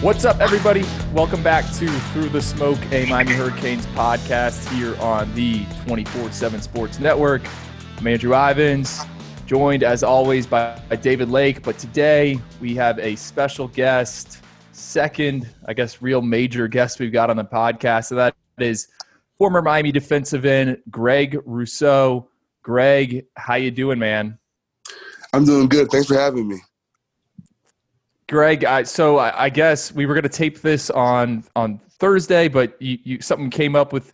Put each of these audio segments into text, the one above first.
What's up, everybody? Welcome back to Through the Smoke, a Miami Hurricanes podcast here on the 24 7 Sports Network. I'm Andrew Ivins, joined as always by, David Lake. But today we have a special guest, second, I guess, real major guest we've got on the podcast. So that is former Miami defensive end Greg Rousseau. Greg, how you doing, man? I'm doing good. Thanks for having me. Greg, I, so I, I, guess we were going to tape this on on Thursday, but you, you something came up with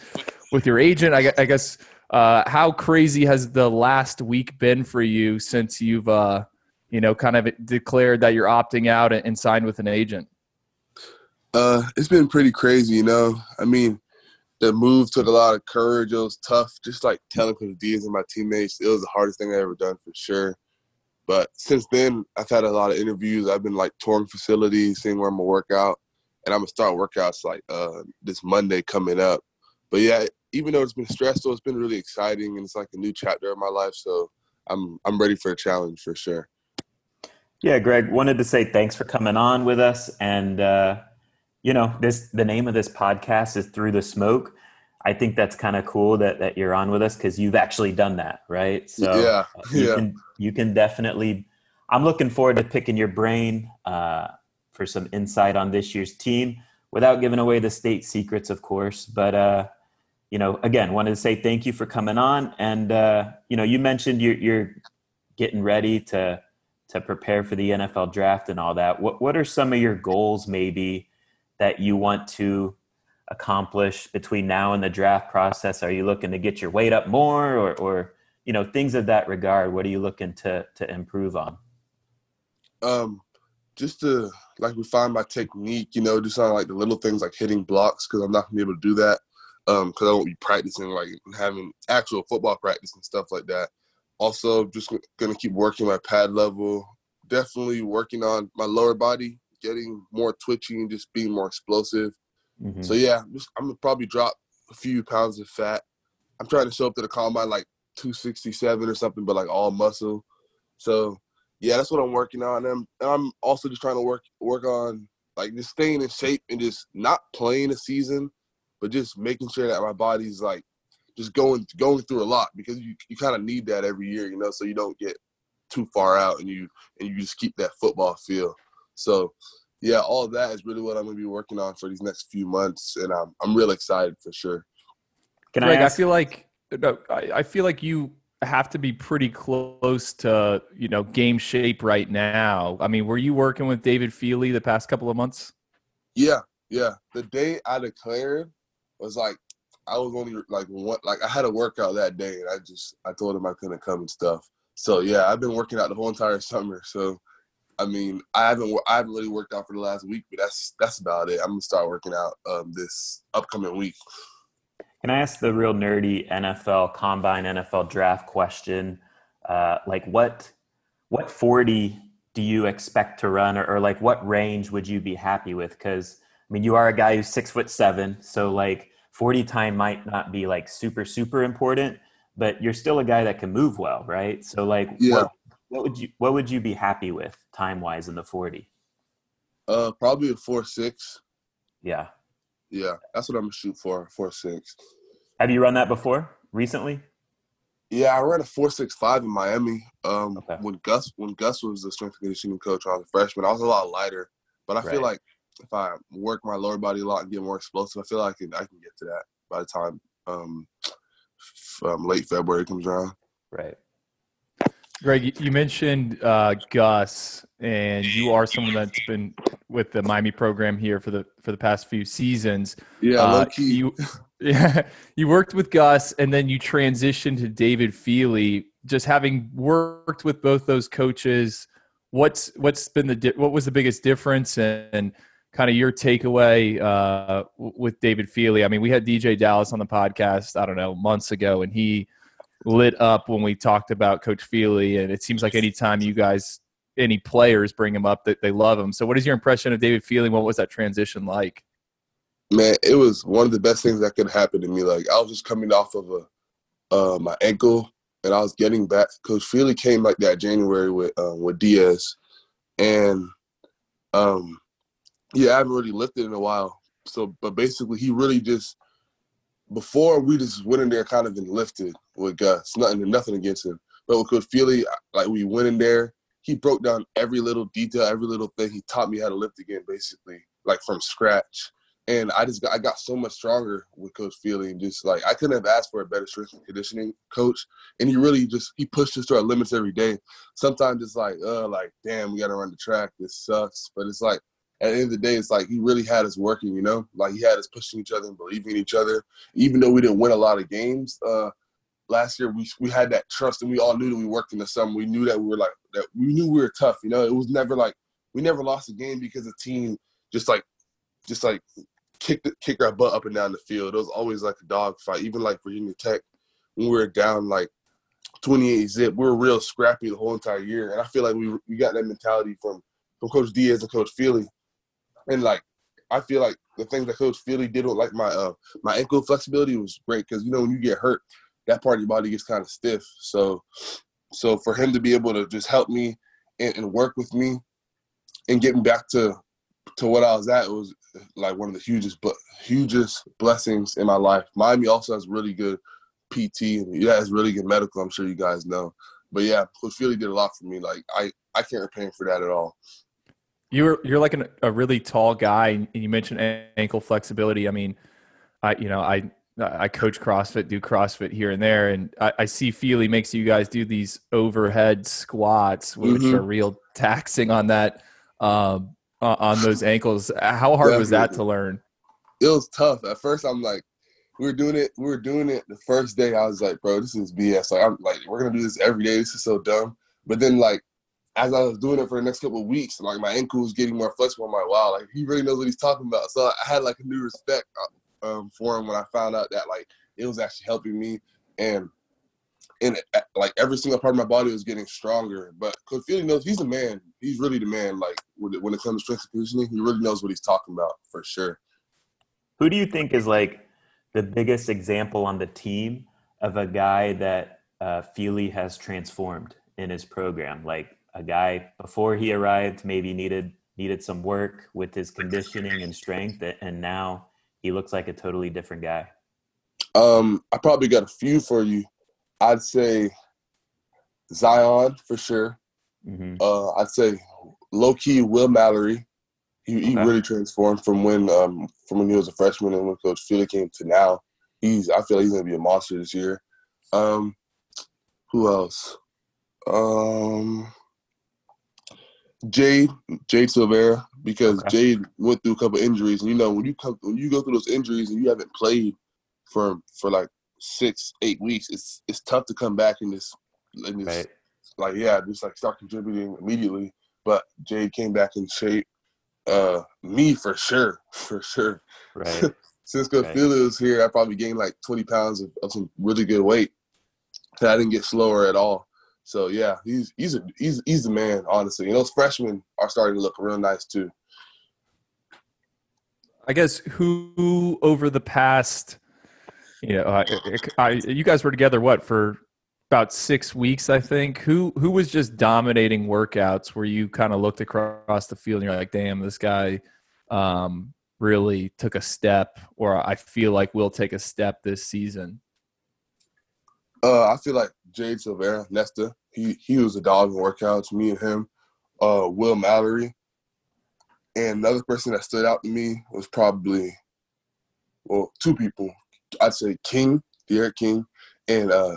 with your agent. I, I guess uh, how crazy has the last week been for you since you've uh, you know kind of declared that you're opting out and, and signed with an agent? Uh, it's been pretty crazy. You know, I mean, the move took a lot of courage. It was tough, just like telling the Diaz and my teammates. It was the hardest thing I ever done for sure. But since then, I've had a lot of interviews. I've been like touring facilities, seeing where I'm gonna work out, and I'm gonna start workouts like uh, this Monday coming up. But yeah, even though it's been stressful, it's been really exciting, and it's like a new chapter of my life. So I'm I'm ready for a challenge for sure. Yeah, Greg, wanted to say thanks for coming on with us, and uh, you know this the name of this podcast is Through the Smoke. I think that's kind of cool that, that you're on with us because you've actually done that, right? So yeah, you yeah. can you can definitely. I'm looking forward to picking your brain uh, for some insight on this year's team, without giving away the state secrets, of course. But uh, you know, again, wanted to say thank you for coming on, and uh, you know, you mentioned you're, you're getting ready to to prepare for the NFL draft and all that. What what are some of your goals, maybe, that you want to accomplish between now and the draft process? Are you looking to get your weight up more or, or you know, things of that regard? What are you looking to, to improve on? Um, just to like refine my technique, you know, just on like the little things like hitting blocks because I'm not gonna be able to do that um because I won't be practicing like having actual football practice and stuff like that. Also, just gonna keep working my pad level. Definitely working on my lower body, getting more twitchy and just being more explosive. Mm-hmm. So yeah, just, I'm gonna probably drop a few pounds of fat. I'm trying to show up to the combine like 267 or something, but like all muscle. So yeah, that's what I'm working on. And I'm, I'm also just trying to work work on like just staying in shape and just not playing a season, but just making sure that my body's like just going going through a lot because you, you kind of need that every year, you know, so you don't get too far out and you and you just keep that football feel. So yeah, all of that is really what I'm going to be working on for these next few months, and I'm I'm real excited for sure. Can I? Ask- I feel like no, I, I feel like you have to be pretty close to you know game shape right now. I mean, were you working with David Feeley the past couple of months? Yeah, yeah. The day I declared was like I was only like one like I had a workout that day, and I just I told him I couldn't come and stuff. So yeah, I've been working out the whole entire summer. So I mean, I haven't I haven't really worked out for the last week, but that's that's about it. I'm gonna start working out um, this upcoming week. Can I ask the real nerdy NFL combine NFL draft question? Uh, like what what 40 do you expect to run, or, or like what range would you be happy with? Because I mean, you are a guy who's six foot seven, so like 40 time might not be like super super important, but you're still a guy that can move well, right? So like, yeah. what, what would you what would you be happy with time wise in the 40 uh probably a four six. Yeah. Yeah that's what i'm gonna shoot for four six. Have you run that before recently? Yeah i ran a four six five in miami um okay. when gus when gus was the strength and conditioning coach i was a freshman. I was a lot lighter but i right. feel like if i work my lower body a lot and get more explosive i feel like i can, I can get to that by the time um, um late february comes around. Right Greg, you mentioned uh, Gus, and you are someone that's been with the Miami program here for the for the past few seasons. Yeah, Uh, you, yeah, you worked with Gus, and then you transitioned to David Feeley. Just having worked with both those coaches, what's what's been the di- what was the biggest difference, and, and kind of your takeaway uh, with David Feeley? I mean, we had DeeJay Dallas on the podcast. I don't know months ago, and he lit up when we talked about Coach Feeley, and it seems like anytime you guys, any players, bring him up, that they love him. So, what is your impression of David Feeley? What was that transition like? man, it was one of the best things that could happen to me. Like I was just coming off of a uh, my ankle, and I was getting back. Coach Feeley came like that January with uh, with Diaz, and um, yeah, I haven't really lifted in a while. So, but basically, he really just before we just went in there kind of and lifted with Gus. Nothing, nothing against him, but with Coach Feeley, like we went in there. He broke down every little detail, every little thing. He taught me how to lift again, basically, like from scratch and I just got, I got so much stronger with Coach Feeley, and just like I couldn't have asked for a better strength and conditioning coach. And he really just he pushed us to our limits every day. Sometimes it's like, uh, like damn, we got to run the track. This sucks, but it's like at the end of the day, it's like he really had us working. You know, like he had us pushing each other and believing in each other. Even though we didn't win a lot of games uh, last year, we we had that trust, and we all knew that we worked in the summer. We knew that we were like that. We knew we were tough. You know, it was never like we never lost a game because the team just like just like kick the, kick our butt up and down the field. It was always like a dog fight. Even like Virginia Tech, when we were down like 28 zip, we were real scrappy the whole entire year. And I feel like we we got that mentality from from Coach Diaz and Coach Feeley. And like I feel like the things that Coach Feeley did with like my uh my ankle flexibility was great because you know when you get hurt, that part of your body gets kind of stiff. So so for him to be able to just help me and, and work with me and get me back to to what I was at, was like one of the hugest, but hugest blessings in my life. Miami also has really good PT and yeah, has really good medical. I'm sure you guys know. But yeah, Coach Feeley did a lot for me. Like I, I can't repay him for that at all. You're you're like an, a really tall guy, and you mentioned ankle flexibility. I mean, I you know I I coach CrossFit, do CrossFit here and there, and I, I see Feeley makes you guys do these overhead squats, which Mhm. are real taxing on that um, on on those ankles. How hard was that to learn? It was tough. At first I'm like, we were doing it, we were doing it the first day, I was like, bro, this is BS. Like I'm like, we're gonna do this every day. This is so dumb. But then like as I was doing it for the next couple of weeks, like my ankle was getting more flexible. I'm like, wow, like he really knows what he's talking about. So I had like a new respect um, for him when I found out that like it was actually helping me, and and uh, like every single part of my body was getting stronger. But Coach Feeley knows he's a man. He's really the man. Like when it, comes to strength conditioning, he really knows what he's talking about for sure. Who do you think is like the biggest example on the team of a guy that uh, Feeley has transformed in his program? Like a guy before he arrived maybe needed needed some work with his conditioning and strength, and now he looks like a totally different guy. Um, I probably got a few for you. I'd say Zion for sure. hmm Uh, I'd say low key Will Mallory. He, he really transformed from when um, from when he was a freshman and when Coach Feeley came to now. He's I feel like he's gonna be a monster this year. Um, who else? Um, Jade Jade Silvera because Okay. Jade went through a couple injuries and you know when you come when you go through those injuries and you haven't played for for like six eight weeks it's it's tough to come back in this in this Right. like yeah, just like start contributing immediately. But Jade came back in shape. Uh, me for sure, for sure. Right. Since Right. Was here, I probably gained like 20 pounds of, of some really good weight. And I didn't get slower at all. So yeah, he's he's a, he's he's the man, honestly. And those freshmen are starting to look real nice too. I guess who over the past, you know, uh, I, you guys were together what for about six weeks, I think. Who who was just dominating workouts where you kind of looked across the field and you're like, damn, this guy um, really took a step, or I feel like will take a step this season. Uh, I feel like Jade Silvera, Nesta, he he was a dog in workouts. Me and him, uh, Will Mallory, and another person that stood out to me was probably, well, two people. I'd say King, D'Eriq King, and uh,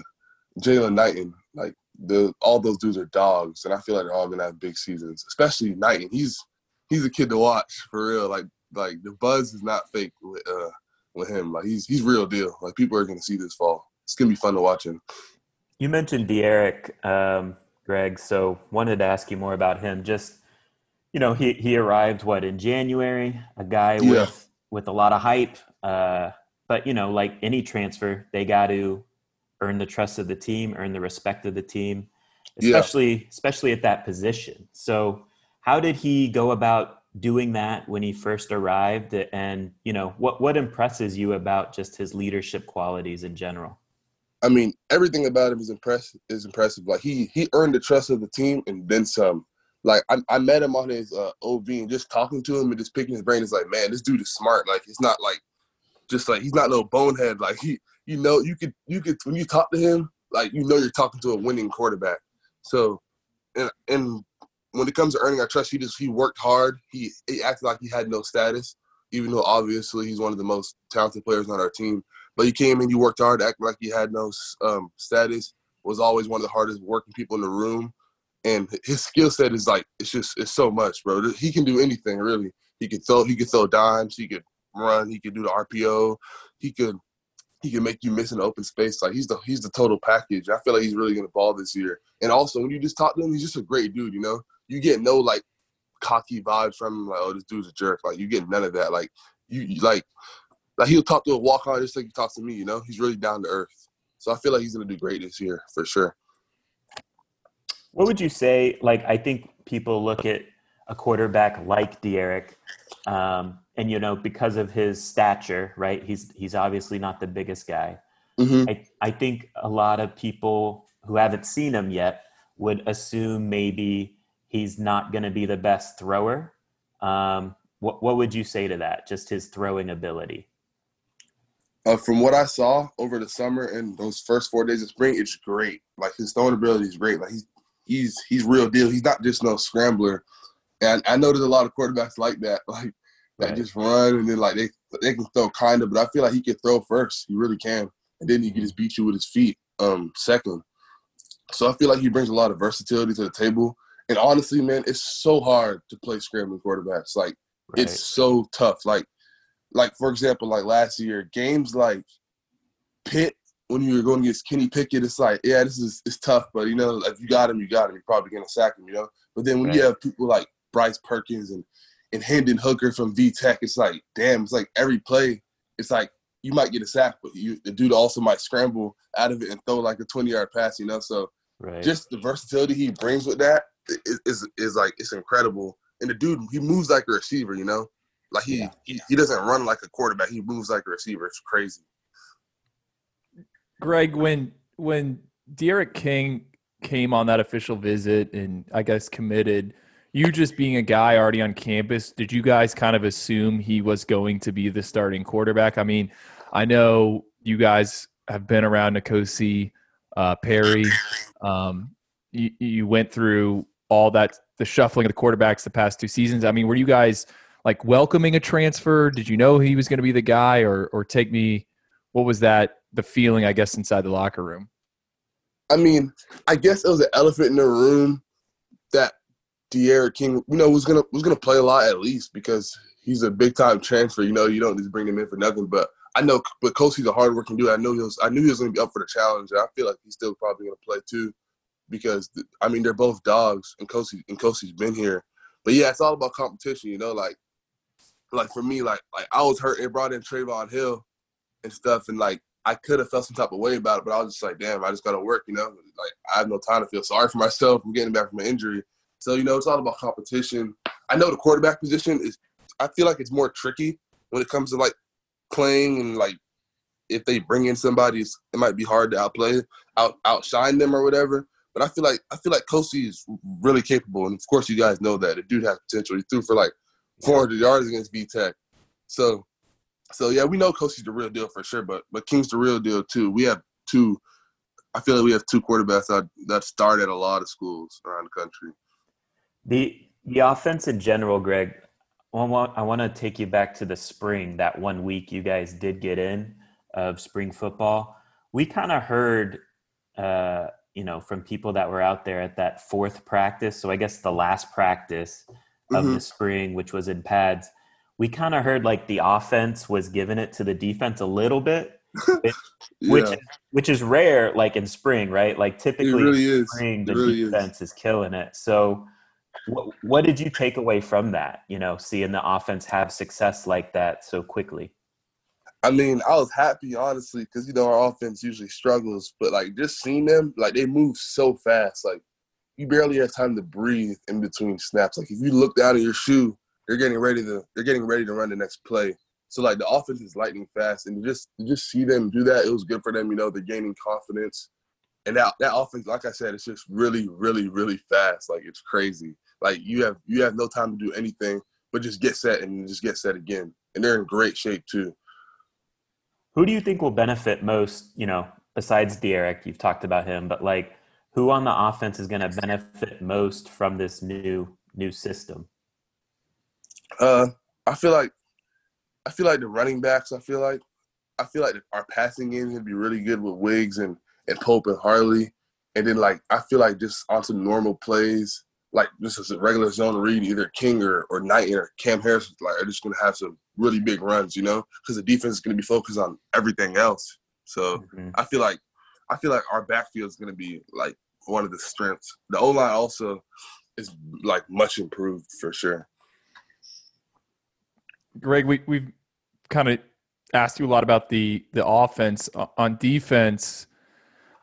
Jaylan Knighton. Like the all those dudes are dogs, and I feel like they're all gonna have big seasons, especially Knighton. He's he's a kid to watch for real. Like like the buzz is not fake with uh with him. Like he's he's real deal. Like people are gonna see this fall. It's gonna be fun to watch him. You mentioned D'Eriq, um, Greg. So wanted to ask you more about him. Just you know, he he arrived what in January, a guy yeah. with with a lot of hype. Uh, but you know, like any transfer, they got to earn the trust of the team, earn the respect of the team, especially yeah. especially at that position. So, how did he go about doing that when he first arrived? And you know, what what impresses you about just his leadership qualities in general? I mean, everything about him is impressive. Is impressive. Like he he earned the trust of the team and then some. Like I, I met him on his uh, OV and just talking to him and just picking his brain is like, man, this dude is smart. Like it's not like just like he's not no bonehead. Like he, you know, you could you could when you talk to him, like you know you're talking to a winning quarterback. So, and and when it comes to earning our trust, he just he worked hard. He he acted like he had no status, even though obviously he's one of the most talented players on our team. But he came in, you worked hard, acting like he had no um, status. Was always one of the hardest working people in the room, and his skill set is like it's just it's so much, bro. He can do anything really. He could throw, he could throw dimes, he could run, he could do the RPO, he could he can make you miss an open space. Like he's the he's the total package. I feel like he's really gonna ball this year. And also when you just talk to him, he's just a great dude. You know, you get no like cocky vibes from him. Like oh, this dude's a jerk. Like you get none of that. Like you, you like like he'll talk to a walk on just like he talks to me. You know, he's really down to earth. So I feel like he's gonna do great this year for sure. What would you say? Like I think people look at a quarterback like D'Eriq, um, and you know because of his stature, right? He's he's obviously not the biggest guy. Mm-hmm. I, I think a lot of people who haven't seen him yet would assume maybe he's not going to be the best thrower. Um, what what would you say to that? Just his throwing ability. Uh, from what I saw over the summer and those first four days of spring, it's great. Like his throwing ability is great. Like he's he's he's real deal. He's not just no scrambler. And I know there's a lot of quarterbacks like that, like that right. just run and then like they they can throw kind of, but I feel like he can throw first. He really can, and then he can just beat you with his feet um, second. So I feel like he brings a lot of versatility to the table. And honestly, man, it's so hard to play scrambling quarterbacks. Like right. it's so tough. Like like for example, like last year, games like Pitt when you were going against Kenny Pickett, it's like, yeah, this is it's tough, but you know, if you got him, you got him. You're probably gonna sack him, you know. But then when right. you have people like Bryce Perkins and and Hendon Hooker from V Tech, it's like, damn, it's like every play, it's like you might get a sack, but you the dude also might scramble out of it and throw like a 20 yard pass, you know. So right. just the versatility he brings with that is, is is like it's incredible. And the dude, he moves like a receiver, you know. Like he, yeah. he he doesn't run like a quarterback. He moves like a receiver. It's crazy. Greg, when when D'Eriq King came on that official visit and I guess committed – you just being a guy already on campus, did you guys kind of assume he was going to be the starting quarterback? I mean, I know you guys have been around N'Kosi, uh, Perry. Um, you, you went through all that, the shuffling of the quarterbacks the past two seasons. I mean, were you guys like welcoming a transfer? Did you know he was going to be the guy, or or take me? What was that? The feeling, I guess, inside the locker room. I mean, I guess it was an elephant in the room that D'Eriq King, you know, was gonna was gonna play a lot at least because he's a big time transfer. You know, you don't just bring him in for nothing. But I know, but Kosi's a hard working dude. I know he was. I knew he was gonna be up for the challenge. And I feel like he's still probably gonna play too, because I mean they're both dogs, and Kosi and Kosi's been here. But yeah, it's all about competition. You know, like like for me, like like I was hurt and brought in Trevon Hill and stuff, and like I could have felt some type of way about it, but I was just like, damn, I just gotta work. You know, like I have no time to feel sorry for myself. I'm getting back from an injury. So, you know, it's all about competition. I know the quarterback position is, I feel like it's more tricky when it comes to like playing and like if they bring in somebody, it might be hard to outplay, out outshine them or whatever. But I feel like I feel like Kosi is really capable, and of course you guys know that the dude has potential. He threw for like 400 yards against V Tech, so so yeah, we know Kosi's the real deal for sure. But but King's the real deal too. We have two. I feel like we have two quarterbacks that that start at a lot of schools around the country. The the offense in general, Greg. I want I want to take you back to the spring. That one week you guys did get in of spring football. We kind of heard, uh, you know, from people that were out there at that fourth practice. So I guess the last practice of Mhm. the spring, which was in pads, we kind of heard like the offense was giving it to the defense a little bit, Yeah, which which is rare, like in spring, right? Like typically really is. spring, the really is. defense is. killing it. So, what, what did you take away from that? You know, seeing the offense have success like that so quickly. I mean, I was happy honestly because you know our offense usually struggles, but like just seeing them, like they move so fast, like you barely have time to breathe in between snaps. Like if you look down at your shoe, they're getting ready to they're getting ready to run the next play. So like the offense is lightning fast, and to just to just see them do that, it was good for them. You know, they're gaining confidence, and that that offense, like I said, it's just really, really, really fast. Like it's crazy. Like you have you have no time to do anything but just get set and just get set again, and they're in great shape too. Who do you think will benefit most? You know, besides D'Eriq, you've talked about him, but like, who on the offense is going to benefit most from this new new system? Uh, I feel like, I feel like the running backs. I feel like, I feel like our passing game can be really good with Wiggs and and Pope and Harley, and then like I feel like just on some normal plays, like just as a regular zone read, either King or or Knight or Cam Harris, like are just gonna have some really big runs, you know, because the defense is gonna be focused on everything else. So Mhm. I feel like, I feel like our backfield is gonna be like one of the strengths. The O line also is like much improved for sure. Greg, we we've kind of asked you a lot about the the offense on defense.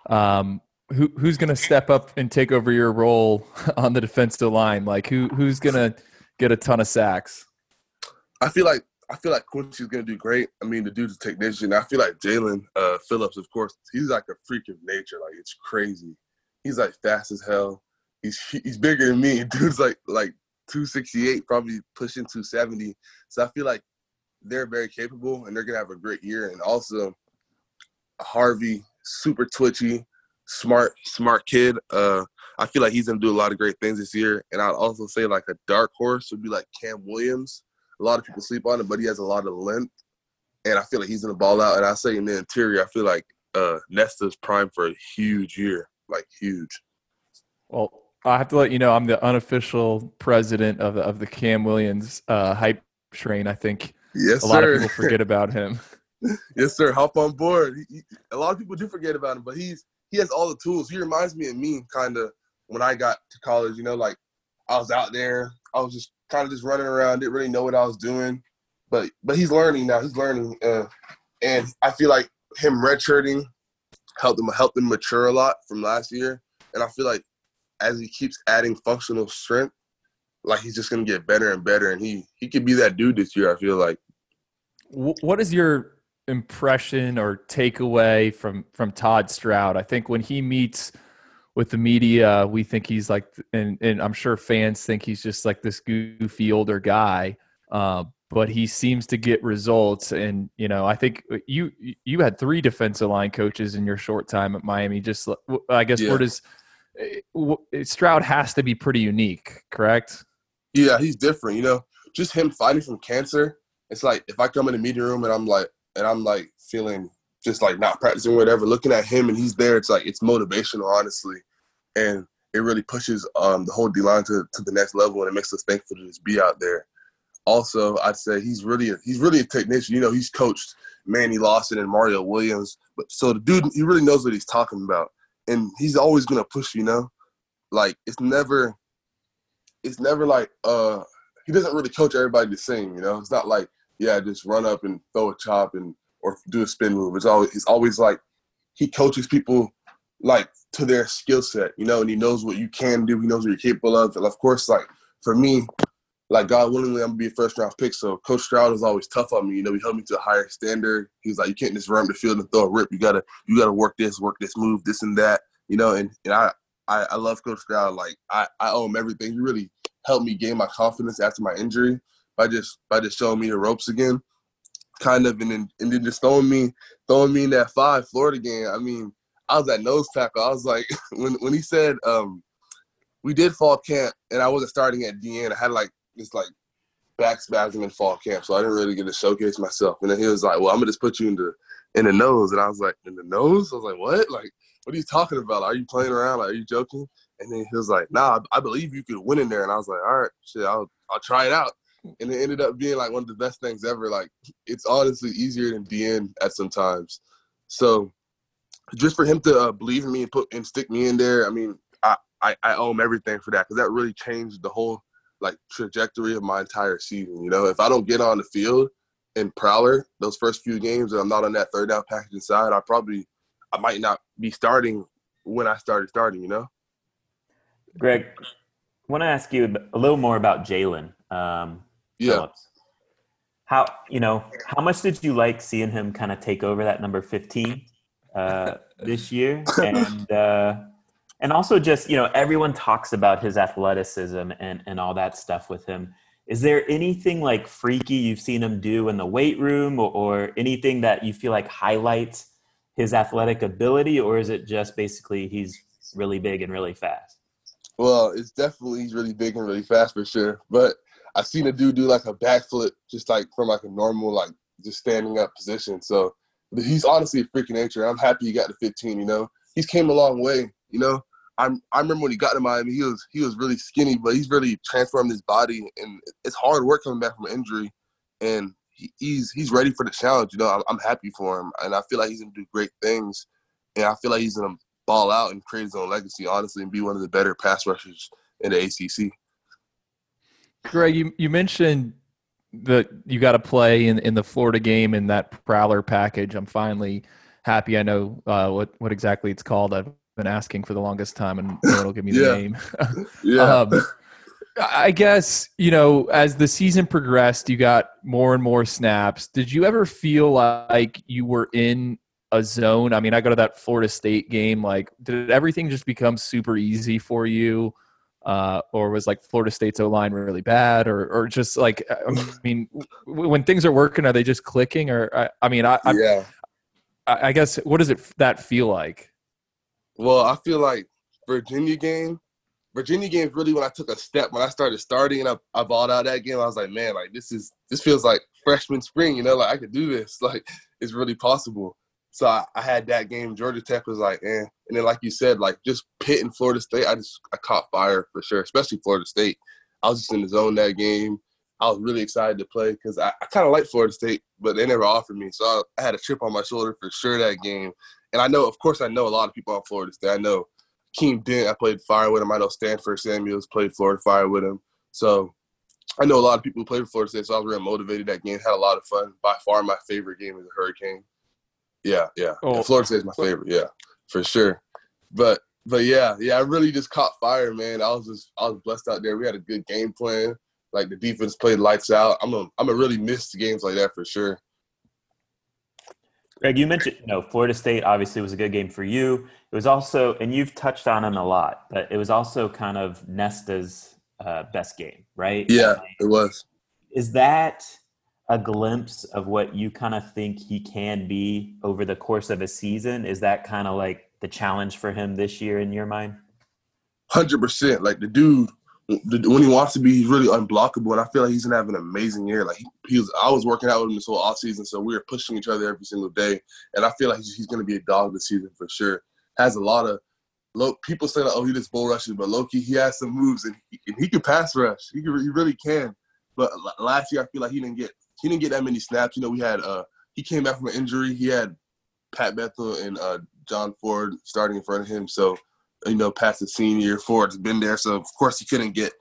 Um, who who's going to step up and take over your role on the defensive line? Like who who's going to get a ton of sacks? I feel like I feel like Quincy's gonna do great. I mean, the dude's a technician. I feel like Jaelan uh, Phillips, of course, he's like a freak of nature. Like it's crazy. He's like fast as hell. He's he's bigger than me. Dude's like like 268, probably pushing 270. So I feel like they're very capable and they're gonna have a great year. And also Harvey, super twitchy, smart, smart kid. Uh, I feel like he's gonna do a lot of great things this year. And I'd also say like a dark horse would be like Cam Williams. A lot of people sleep on him, but he has a lot of length, and I feel like he's gonna ball out. And I say in the interior, I feel like uh, Nesta's prime for a huge year, like huge. Well, I have to let you know I'm the unofficial president of the, of the Cam Williams uh, hype train. I think Yes, a lot of people forget about him. yes, sir. Hop on board. He, he, a lot of people do forget about him, but he's he has all the tools. He reminds me of me, kind of when I got to college. You know, like I was out there, I was just kind of just running around, didn't really know what I was doing, but but he's learning now. He's learning, uh, and I feel like him redshirting helped him helped him mature a lot from last year, and I feel like as he keeps adding functional strength, like he's just gonna get better and better, and he he could be that dude this year. I feel like. What is your impression or takeaway from from Todd Stroud? I think when he meets with the media, we think he's like, and and I'm sure fans think he's just like this goofy older guy. Uh, but he seems to get results, and you know, I think you you had three defensive line coaches in your short time at Miami. Just, I guess, Yeah. where does eh, Stroud has to be pretty unique, correct? Yeah, he's different. You know, just him fighting from cancer. It's like if I come in the meeting room and I'm like, and I'm like feeling just like not practicing whatever, looking at him and he's there. It's like it's motivational, honestly, and it really pushes um, the whole D line to, to the next level, and it makes us thankful to just be out there. Also, I'd say he's really a, he's really a technician. You know, he's coached Manny Lawson and Mario Williams, but so the dude he really knows what he's talking about, and he's always gonna push. You know, like it's never it's never like uh he doesn't really coach everybody the same, you know. It's not like yeah, just run up and throw a chop and or do a spin move. It's always it's always like he coaches people like to their skill set, you know, and he knows what you can do. He knows what you're capable of. And of course, like for me, like God willingly, I'm gonna be a first round pick. So Coach Stroud is always tough on me. You know, he held me to a higher standard. He was like, you can't just run the field and throw a rip. You gotta you gotta work this, work this move, this and that. You know, and, and I, I I love Coach Stroud. Like I, I owe him everything. He really helped me gain my confidence after my injury by just by just showing me the ropes again, kind of, and then and then just throwing me throwing me in that five Florida game. I mean, I was at nose tackle. I was like, when when he said um, we did fall camp, and I wasn't starting at DN. I had like this like back spasm in fall camp, so I didn't really get to showcase myself. And then he was like, "Well, I'm gonna just put you in the in the nose," and I was like, "In the nose?" I was like, "What?" Like what are you talking about? Are you playing around? Like, are you joking? And then he was like, Nah, I believe you could win in there. And I was like, All right, shit, I'll I'll try it out. And it ended up being like one of the best things ever. Like it's honestly easier than being at sometimes. So just for him to uh, believe in me and put and stick me in there, I mean, I I, I owe him everything for that because that really changed the whole like trajectory of my entire season. You know, if I don't get on the field in Prowler those first few games and I'm not on that third down package inside, I probably I might not be starting when I started starting. You know. Greg, I want to ask you a little more about Jaelan um, yeah. Phillips. How you know how much did you like seeing him kind of take over that number fifteen uh, this year, and uh, and also just you know everyone talks about his athleticism and and all that stuff with him. Is there anything like freaky you've seen him do in the weight room, or, or anything that you feel like highlights his athletic ability, or is it just basically he's really big and really fast? Well, it's definitely he's really big and really fast for sure. But i've seen a dude do like a backflip just like from like a normal like just standing up position. So he's honestly a freaking nature. I'm happy he got to 15. You know, he's came a long way. You know, I'm I remember when he got to Miami, he was he was really skinny, but he's really transformed his body, and it's hard work coming back from injury, and he, he's he's ready for the challenge. You know, I'm, I'm happy for him, and I feel like he's gonna do great things, and I feel like he's gonna ball out and create his own legacy, honestly, and be one of the better pass rushers in the ACC. Greg, you, you mentioned that you got to play in, in the Florida game in that Prowler package. I'm finally happy. I know uh, what what exactly it's called. I've been asking for the longest time, and no one will give me the Yeah. name. Yeah. um, I guess you know as the season progressed, you got more and more snaps. Did you ever feel like you were in a zone? I mean, I go to that Florida State game. Like, did everything just become super easy for you? Uh, or was like Florida State's O line really bad, or or just like I mean, when things are working, are they just clicking? Or I, I mean, I, I yeah. I guess what does it that feel like? Well, I feel like Virginia game, Virginia game is really when I took a step when I started starting and I, I balled out that game. I was like, man, like this is this feels like freshman spring, you know, like I could do this. Like it's really possible. So I, I had that game. Georgia Tech was like, eh. And then like you said, like just Pitt and Florida State, I just I caught fire for sure, especially Florida State. I was just in the zone that game. I was really excited to play because I, I kind of like Florida State, but they never offered me. So I, I had a chip on my shoulder for sure that game. And I know, of course, I know a lot of people on Florida State. I know Keem Dent, I played fire with him. I know Stanford Samuels played Florida fire with him. So I know a lot of people who played for Florida State. So I was real motivated that game. Had a lot of fun. By far, my favorite game is the Hurricane. Yeah, yeah. Oh. Florida State is my favorite. Yeah, for sure. But but yeah, yeah. I really just caught fire, man. I was just I was blessed out there. We had a good game plan. Like the defense played lights out. I'm a I'm a really miss games like that for sure. Greg, you mentioned you know Florida State obviously was a good game for you. It was also, and you've touched on him a lot, but it was also kind of Nesta's uh, best game, right? Yeah, it was. Is that a glimpse of what you kind of think he can be over the course of a season? Is that kind of like the challenge for him this year in your mind? Hundred percent. Like the dude, when he wants to be, he's really unblockable, and I feel like he's gonna have an amazing year. Like he, he was, I was working out with him this whole off season, so we were pushing each other every single day, and I feel like he's, he's gonna be a dog this season for sure. Has a lot of low. People say that oh, he just bull rushes, but Loki, he has some moves, and he, and he can pass rush. He he really can. But last year, I feel like he didn't get he didn't get that many snaps. You know, we had uh he came back from an injury. He had Pat Bethel and uh John Ford starting in front of him, so you know, past the senior. Ford's been there, so of course he couldn't get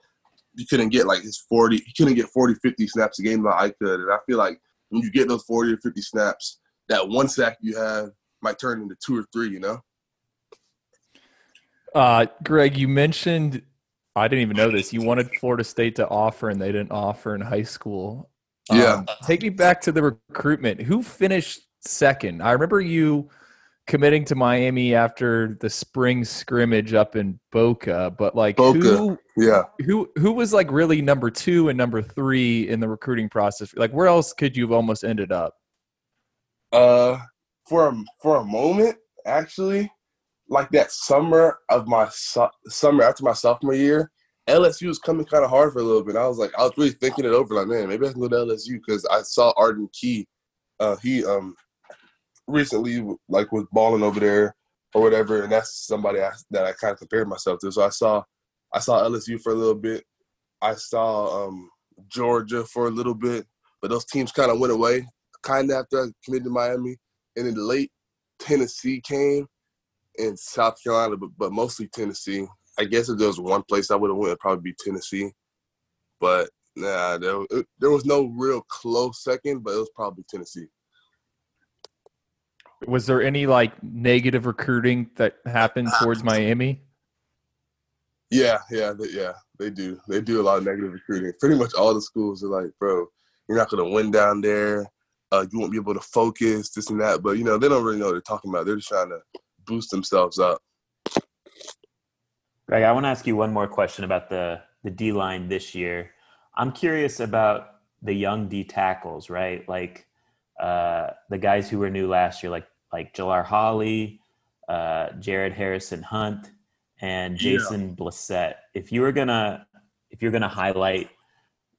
he couldn't get like his 40 he couldn't get 40 50 snaps a game like I could and I feel like when you get those 40 or 50 snaps that one sack you have might turn into two or three you know Uh, Greg, you mentioned I didn't even know this. You wanted Florida State to offer, and they didn't offer in high school. Yeah. Um, take me back to the recruitment. Who finished second? I remember you committing to Miami after the spring scrimmage up in Boca, but like Boca. who yeah who who was like really number two and number three in the recruiting process? Like where else could you have almost ended up? uh for a, for a moment actually like that summer of my so- summer after my sophomore year LSU was coming kind of hard for a little bit. I was like, I was really thinking it over. Like, man, maybe I can go to LSU because I saw Arden Key. Uh, he um recently like was balling over there. or whatever, and that's somebody I, that I kind of compared myself to. So I saw I saw LSU for a little bit. I saw um, Georgia for a little bit, but those teams kind of went away kind of after I committed to Miami. And then late, Tennessee came and South Carolina, but, but mostly Tennessee. I guess if there was one place I would have went, it'd probably be Tennessee. But nah, there, there was no real close second, but it was probably Tennessee. Was there any like negative recruiting that happened towards Miami? Yeah, yeah, they, yeah. They do. They do a lot of negative recruiting. Pretty much all the schools are like, bro, you're not gonna win down there. Uh, you won't be able to focus, this and that. But you know, they don't really know what they're talking about. They're just trying to boost themselves up. Greg, I want to ask you one more question about the the D line this year. I'm curious about the young D tackles, right? Like uh, the guys who were new last year, like like Jalar Holley, uh, Jared Harrison Hunt, and Jason yeah. Blissett. If you were gonna if you're gonna highlight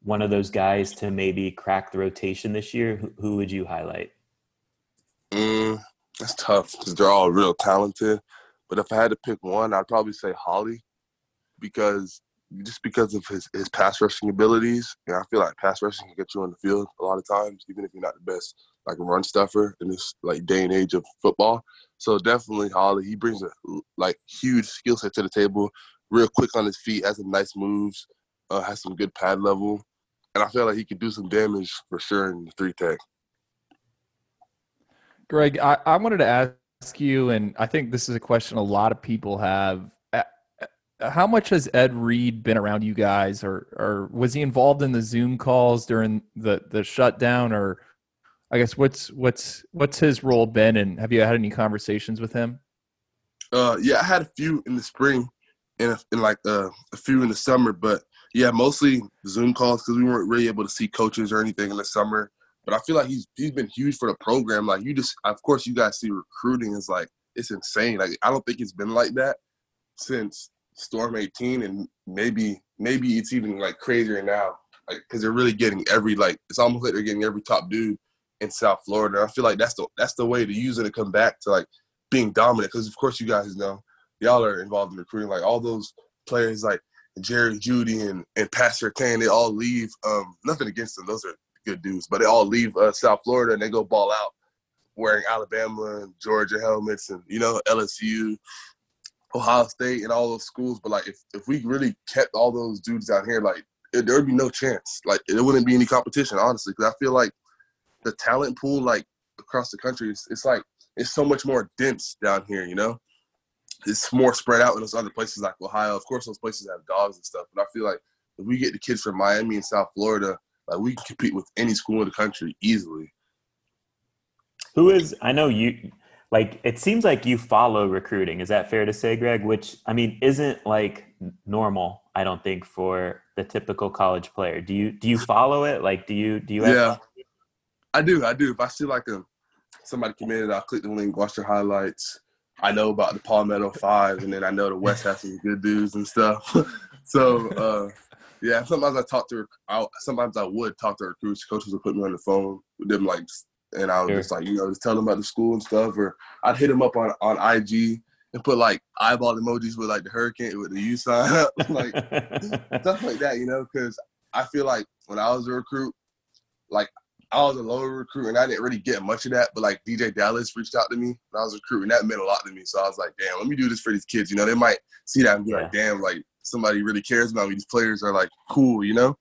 one of those guys to maybe crack the rotation this year, who, who would you highlight? Mm, that's tough because they're all real talented. But if I had to pick one, I'd probably say Holley because just because of his, his pass rushing abilities. And I feel like pass rushing can get you on the field a lot of times, even if you're not the best like run stuffer in this like day and age of football. So definitely Holley, he brings a like huge skill set to the table. Real quick on his feet, has some nice moves, uh, has some good pad level, and I feel like he could do some damage for sure in the three tech. Greg, I, I wanted to ask you, and I think this is a question a lot of people have how much has Ed Reed been around you guys, or or was he involved in the Zoom calls during the the shutdown, or I guess what's what's what's his role been, and have you had any conversations with him? Uh, yeah, I had a few in the spring, and, like uh, a few in the summer, but yeah, mostly Zoom calls because we weren't really able to see coaches or anything in the summer. But I feel like he's he's been huge for the program. Like you just, of course, you guys see recruiting is like it's insane. Like I don't think it's been like that since Storm 18, and maybe maybe it's even like crazier now, like because they're really getting every like it's almost like they're getting every top dude in South Florida. I feel like that's the that's the way to use it to come back to like being dominant. Because of course you guys know y'all are involved in recruiting. Like all those players like Jerry Jeudy and and Pat Surtain, they all leave. Um, nothing against them; those are good dudes, but they all leave uh, South Florida and they go ball out wearing Alabama and Georgia helmets and you know LSU Ohio State and all those schools. But like, if, if we really kept all those dudes out here, like, it, there would be no chance. Like, it wouldn't be any competition, honestly. Because I feel like the talent pool, like across the country, it's, it's like it's so much more dense down here. You know, it's more spread out in those other places like Ohio. Of course, those places have dogs and stuff. But I feel like if we get the kids from Miami and South Florida, like we can compete with any school in the country easily. Who is? I know you like it seems like you follow recruiting. Is that fair to say greg? Which i mean isn't like normal i don't think for the typical college player. Do you do you follow it? Like do you do you yeah. i do i do. If i see like a somebody committed i'll click the link watch their highlights i know about the palmetto five and then i know the west has some good dudes and stuff. So uh yeah sometimes i talk to I, sometimes i would talk to recruits. Coaches would put me on the phone with them like and I was sure. just like, you know, just tell them about the school and stuff, or I'd hit them up on on IG and put like eyeball emojis with like the hurricane with the U sign, like stuff like that, you know, because I feel like when I was a recruit, like I was a lower recruit and I didn't really get much of that, but like DeeJay Dallas reached out to me when I was recruiting, that meant a lot to me. So I was like, damn, let me do this for these kids. You know, they might see that and be yeah. like, damn, like somebody really cares about me. These players are like cool, you know.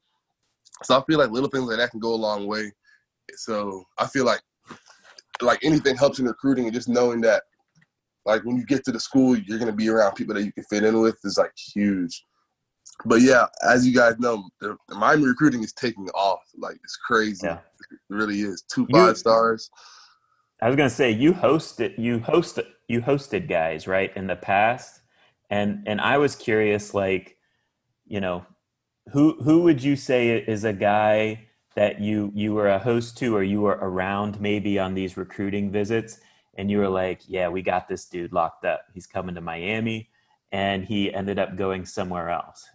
So I feel like little things like that can go a long way. So I feel like like anything helps in recruiting and just knowing that like when you get to the school you're gonna be around people that you can fit in with is like huge. But yeah, as you guys know, the, the Miami recruiting is taking off. Like it's crazy. Yeah. It really is. Two five you, stars. I was gonna say you hosted you hosted you hosted guys right in the past, and and I was curious like, you know, who who would you say is a guy that you you were a host to or you were around maybe on these recruiting visits and you were like yeah we got this dude locked up. He's coming to miami and he ended up going somewhere else.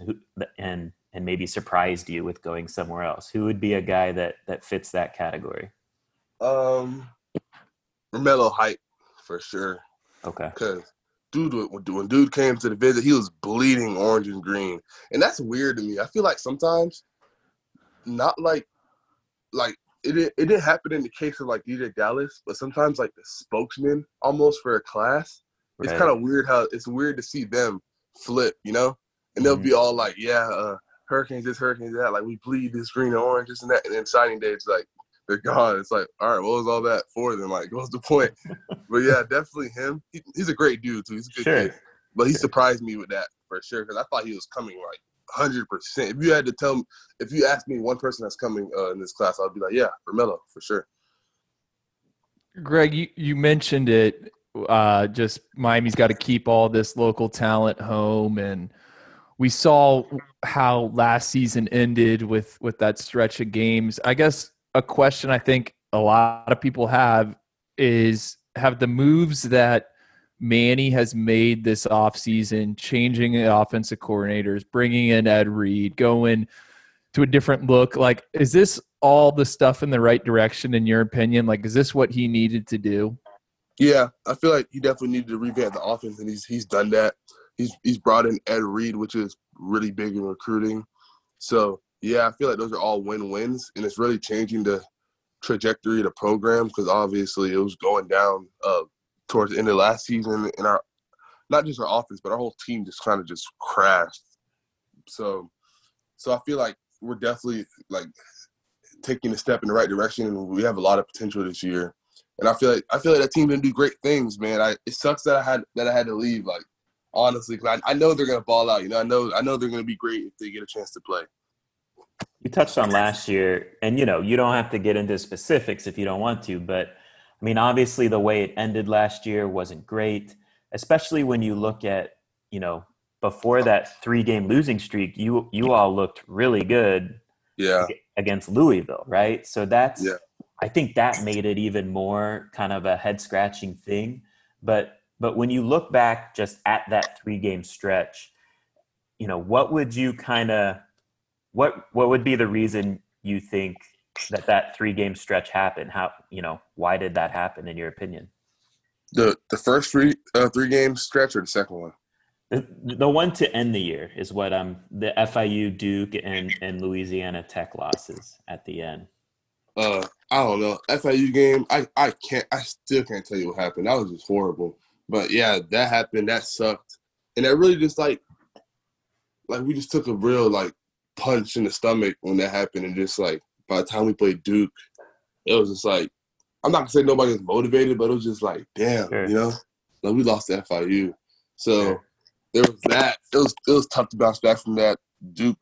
And and maybe surprised you with going somewhere else. Who would be a guy that that fits that category? Um Romello Height for sure. Okay. Because dude when dude came to the visit, he was bleeding orange and green, and that's weird to me. I feel like sometimes, not like, like it it didn't happen in the case of like DeeJay Dallas, but sometimes like the spokesman almost for a class, right. it's kind of weird how it's weird to see them flip, you know, and they'll mm-hmm. be all like, yeah, uh, hurricanes this, hurricanes that, like we bleed this green and orange, this and that, and then signing day, it's like they're gone. It's like, all right, what was all that for then? Like, what's the point? but yeah, definitely him. He, he's a great dude too. He's a good sure. kid. But he surprised me with that for sure because I thought he was coming like hundred percent. If you had to tell me, if you asked me one person that's coming uh, in this class, I'd be like, yeah, Melo for sure. Greg, you, you mentioned it. Uh, just Miami's got to keep all this local talent home, and we saw how last season ended with with that stretch of games. I guess a question I think a lot of people have is have the moves that Manny has made this offseason, changing the offensive coordinators, bringing in Ed Reed, going to a different look. Like, is this all the stuff in the right direction, in your opinion? Like, is this what he needed to do? Yeah, I feel like he definitely needed to revamp the offense, and he's he's done that. He's he's brought in Ed Reed, which is really big in recruiting. So yeah, I feel like those are all win wins, and it's really changing the trajectory of the program because obviously it was going down uh, towards the end of last season, and our not just our offense, but our whole team just kind of just crashed. So, so I feel like we're definitely like taking a step in the right direction, and we have a lot of potential this year. And I feel like I feel like that team didn't do great things, man. I it sucks that I had that I had to leave. Like honestly, because I, I know they're gonna ball out. You know, I know I know they're gonna be great if they get a chance to play. You touched on last year, and you know, you don't have to get into specifics if you don't want to, but I mean, obviously, the way it ended last year wasn't great, especially when you look at, you know, before that three game losing streak, you you all looked really good yeah. against Louisville, right? So that's yeah. I think that made it even more kind of a head scratching thing. But but when you look back just at that three game stretch, you know, what would you kind of what what would be the reason you think that that three game stretch happened? How you know why did that happen in your opinion? The the first three uh, three game stretch or the second one? The, the one to end the year is what um the FIU Duke and and Louisiana Tech losses at the end. Uh, I don't know FIU game. I I can't. I still can't tell you what happened. That was just horrible. But yeah, that happened. That sucked, and that really just like like we just took a real like punch in the stomach when that happened, and just like by the time we played Duke, it was just like I'm not gonna say nobody was motivated, but it was just like, damn, sure. you know, like we lost to FIU, so sure. there was that. It was it was tough to bounce back from that. Duke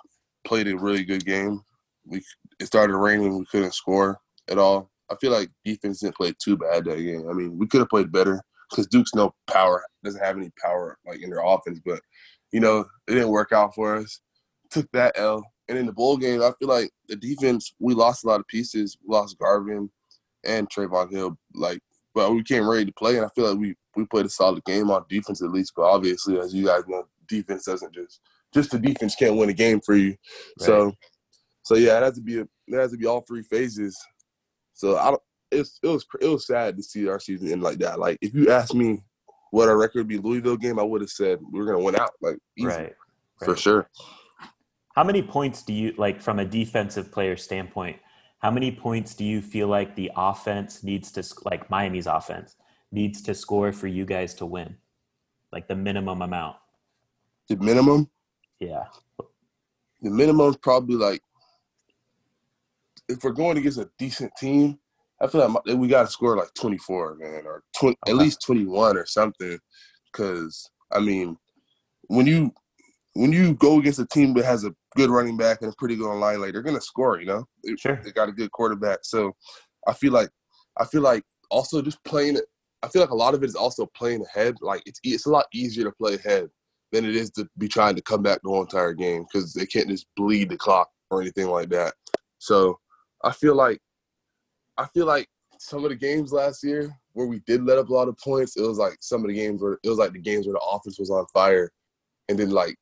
played a really good game. We it started raining, we couldn't score at all. I feel like defense didn't play too bad that game. I mean, we could have played better because Duke's no power, doesn't have any power like in their offense, but you know, it didn't work out for us. Took that L. And in the bowl game, I feel like the defense, we lost a lot of pieces. We lost Garvin and Trevon Hill. Like, but we came ready to play, and I feel like we we played a solid game on defense at least. But obviously, as you guys know, defense doesn't just just the defense can't win a game for you. Right. So, so yeah, it has to be a, it has to be all three phases. So I don't. It's, it was it was sad to see our season end like that. Like if you asked me what our record would be Louisville game, I would have said we are gonna win out like easy, right. for sure. How many points do you like from a defensive player standpoint? How many points do you feel like the offense needs to like Miami's offense needs to score for you guys to win? Like the minimum amount. The minimum? Yeah. The minimum is probably like if we're going against a decent team, I feel like we got to score like 24, man, or 20, okay. at least 21 or something. Because I mean, when you when you go against a team that has a good running back and a pretty good line, like they're gonna score. You know, sure. they got a good quarterback. So I feel like I feel like also just playing it. I feel like a lot of it is also playing ahead. Like it's it's a lot easier to play ahead than it is to be trying to come back the whole entire game because they can't just bleed the clock or anything like that. So I feel like I feel like some of the games last year where we did let up a lot of points, it was like some of the games where it was like the games where the offense was on fire, and then like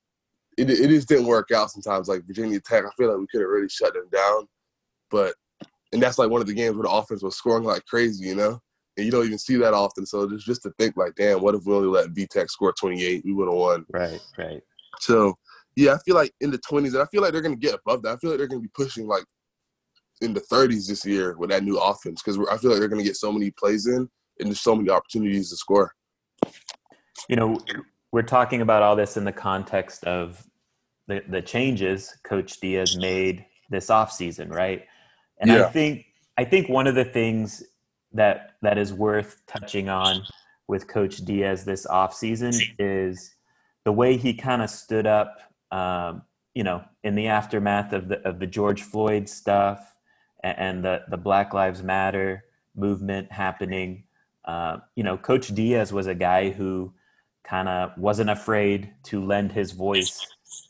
it, it just didn't work out sometimes. Like Virginia Tech, I feel like we could have really shut them down, but and that's like one of the games where the offense was scoring like crazy, you know. and you don't even see that often. So just just to think like, damn, what if we only let V Tech score 28? We would have won. Right, right. So yeah, I feel like in the 20s, and I feel like they're gonna get above that. I feel like they're gonna be pushing like in the 30s this year with that new offense because I feel like they're gonna get so many plays in and there's so many opportunities to score. You know, we're talking about all this in the context of the, the changes Coach Diaz made this offseason, right? And yeah. I think I think one of the things that that is worth touching on with Coach Diaz this offseason is the way he kind of stood up, um, you know, in the aftermath of the of the George Floyd stuff and, and the the Black Lives Matter movement happening. Uh, you know, Coach Diaz was a guy who kind of wasn't afraid to lend his voice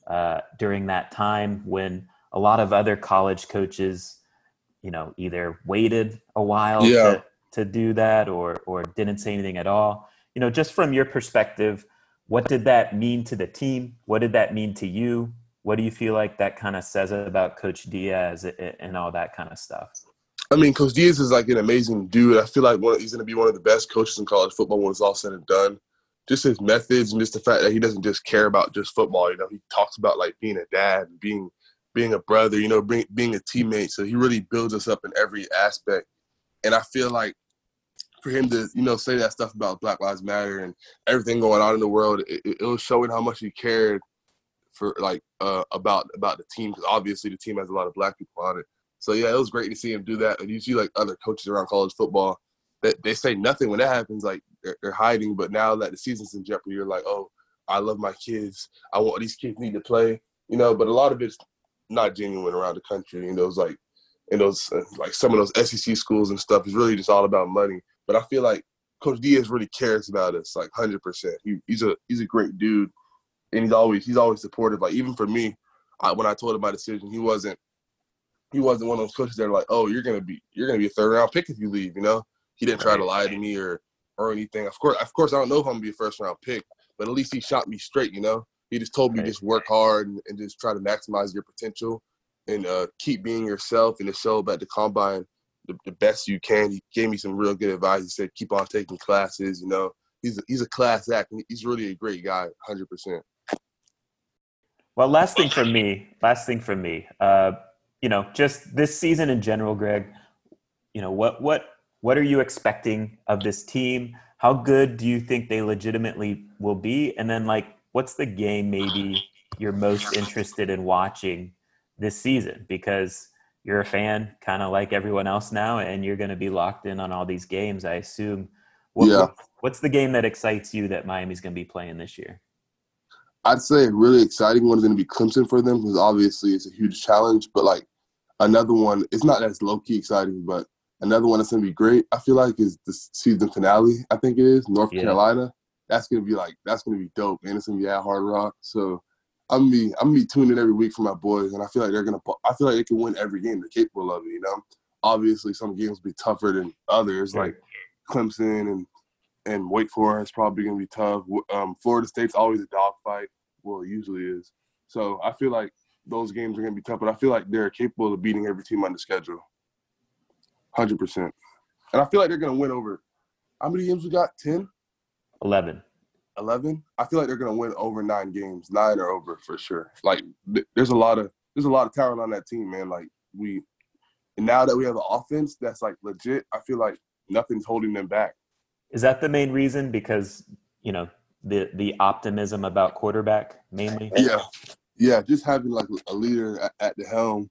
uh, during that time when a lot of other college coaches, you know, either waited a while yeah. to, to do that or or didn't say anything at all. You know, just from your perspective, what did that mean to the team? What did that mean to you? What do you feel like that kind of says about Coach Diaz and all that kind of stuff? I mean, Coach Diaz is like an amazing dude. I feel like one, he's going to be one of the best coaches in college football when it's all said and done just his methods and just the fact that he doesn't just care about just football. You know, he talks about like being a dad, being being a brother. You know, being being a teammate. So he really builds us up in every aspect. And I feel like for him to you know say that stuff about Black Lives Matter and everything going on in the world, it, it was showing how much he cared for like uh, about about the team because obviously the team has a lot of black people on it. So yeah, it was great to see him do that. And you see like other coaches around college football that they say nothing when that happens. Like they're, they're hiding, but now that the season's in jeopardy, you're like, oh, I love my kids. I want these kids need to play, you know. But a lot of it's not genuine around the country. You know, it's like in those uh, like some of those SEC schools and stuff is really just all about money. But I feel like Coach Diaz really cares about us, like hundred percent. He, he's a he's a great dude, and he's always he's always supportive. Like even for me, I, when I told him my decision, he wasn't he wasn't one of those coaches that are like, oh, you're gonna be you're gonna be a third round pick if you leave. You know, he didn't try to lie to me or or anything. Of course, of course, I don't know if I'm gonna be a first round pick, but at least he shot me straight. You know, he just told me right. just work hard and, and, just try to maximize your potential and uh, keep being yourself and to show up at the combine the, the, best you can. He gave me some real good advice. He said keep on taking classes. You know, he's a, he's a class act. He's really a great guy, hundred percent. Well, last thing for me. Last thing for me. Uh, you know, just this season in general, Greg. You know what what what are you expecting of this team? How good do you think they legitimately will be? And then, like, what's the game maybe you're most interested in watching this season? Because you're a fan, kind of like everyone else now, and you're going to be locked in on all these games, I assume. What, yeah. What's the game that excites you that Miami's going to be playing this year? I'd say a really exciting one is going to be Clemson for them because obviously it's a huge challenge. But like another one, it's not as low key exciting, but Another one that's gonna be great, I feel like, is the season finale. I think it is North yeah. Carolina. That's gonna be like that's gonna be dope, and it's gonna be at Hard Rock. So I'm be I'm gonna be tuning in every week for my boys, and I feel like they're gonna. I feel like they can win every game. They're capable of it. You know, obviously some games will be tougher than others, like Clemson and and Wake Forest probably gonna be tough. Um, Florida State's always a dogfight. Well, it usually is. So I feel like those games are gonna be tough, but I feel like they're capable of beating every team on the schedule hundred percent. And I feel like they're gonna win over. How many games we got? 10? 11. 11? I feel like they're gonna win over nine games, nine or over for sure. Like th- there's a lot of there's a lot of talent on that team, man. Like we, and now that we have an offense that's like legit, I feel like nothing's holding them back. Is that the main reason? Because you know the the optimism about quarterback mainly. Yeah, yeah. Just having like a leader at, at the helm.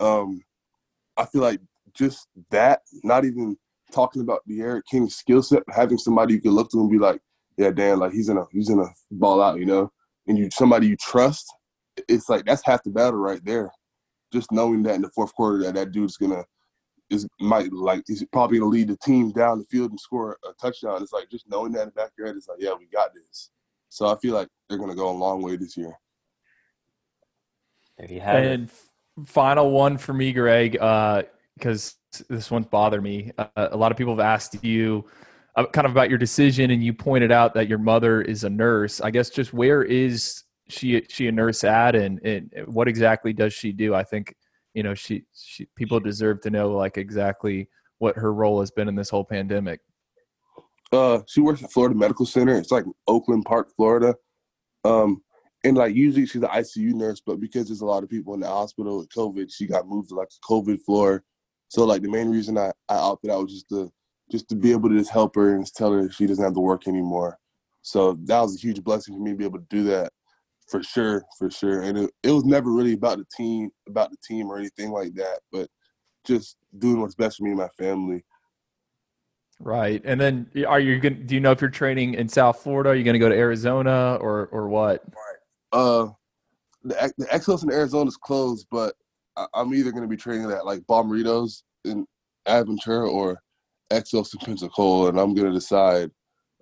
Um, I feel like just that, not even talking about the D'Eriq King skill set, having somebody you can look to and be like, yeah, Dan, like he's gonna he's gonna ball out, you know, and you somebody you trust. It's like that's half the battle right there. Just knowing that in the fourth quarter that that dude's gonna is might like he's probably gonna lead the team down the field and score a touchdown. It's like just knowing that in the back of your head, it's like, yeah, we got this. So I feel like they're gonna go a long way this year. There you have and it. final one for me, Greg. Uh, because this one's bothered me. Uh, a lot of people have asked you uh, kind of about your decision, and you pointed out that your mother is a nurse. I guess just where is she she a nurse at, and, and what exactly does she do? I think you know she, she people deserve to know like exactly what her role has been in this whole pandemic. Uh, she works at Florida Medical Center. It's like Oakland Park, Florida. Um, and like usually she's an ICU nurse, but because there's a lot of people in the hospital with COVID, she got moved to like the COVID floor. So like the main reason I, I opted out was just to just to be able to just help her and just tell her she doesn't have to work anymore. So that was a huge blessing for me to be able to do that for sure, for sure. And it, it was never really about the team, about the team or anything like that, but just doing what's best for me and my family. Right. And then are you gonna? do you know if you're training in South Florida? Are you going to go to Arizona or or what? Uh the the Exos in Arizona is closed, but I, am either going to be training at like Bommarito's in Aventura or Exos in Pensacola, and I'm going to decide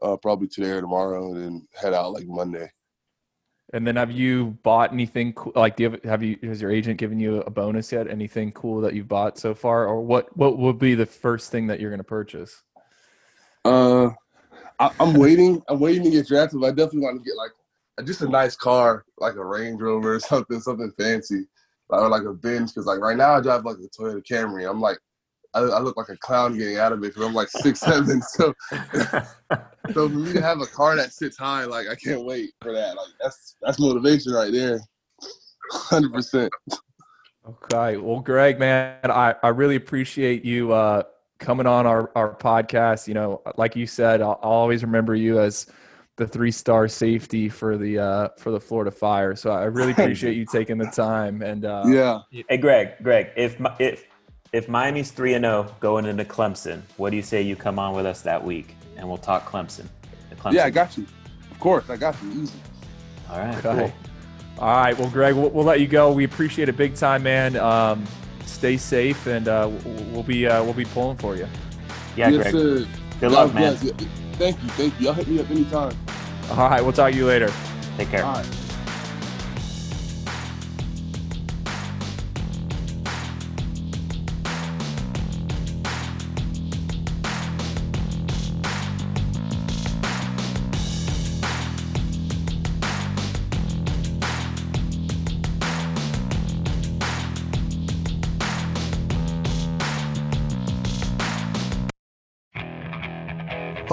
uh, probably today or tomorrow, and then head out like Monday. And then have you bought anything cool? Like, do you have, have you has your agent given you a bonus yet? Anything cool that you've bought so far, or what? What would be the first thing that you're going to purchase? Uh, I, am waiting. I'm waiting to get drafted. But I definitely want to get like just a nice car, like a Range Rover or something, something fancy, or like a Benz. Because like right now I drive like a Toyota Camry. I'm like I, I, look like a clown getting out of it because I'm like six seven. So, so for me to have a car that sits high, like I can't wait for that. Like that's that's motivation right there, hundred percent. Okay, well, Greg, man, I I really appreciate you uh, coming on our our podcast. You know, like you said, I'll, I'll always remember you as the three star safety for the uh, for the Florida Fire. So I really appreciate you taking the time. And uh, yeah, hey, Greg, Greg, if if if Miami's 3 and 0 going into Clemson, what do you say you come on with us that week and we'll talk Clemson? Clemson. Yeah, I got you. Of course, I got you. Easy. All right. Okay. Cool. All right. Well, Greg, we'll, we'll, let you go. We appreciate it big time, man. Um, stay safe, and uh, we'll be uh, we'll be pulling for you. Yeah, yes, Greg. Sir. Good luck, man. Thank you. Thank you. Y'all hit me up anytime. All right. We'll talk to you later. Take care.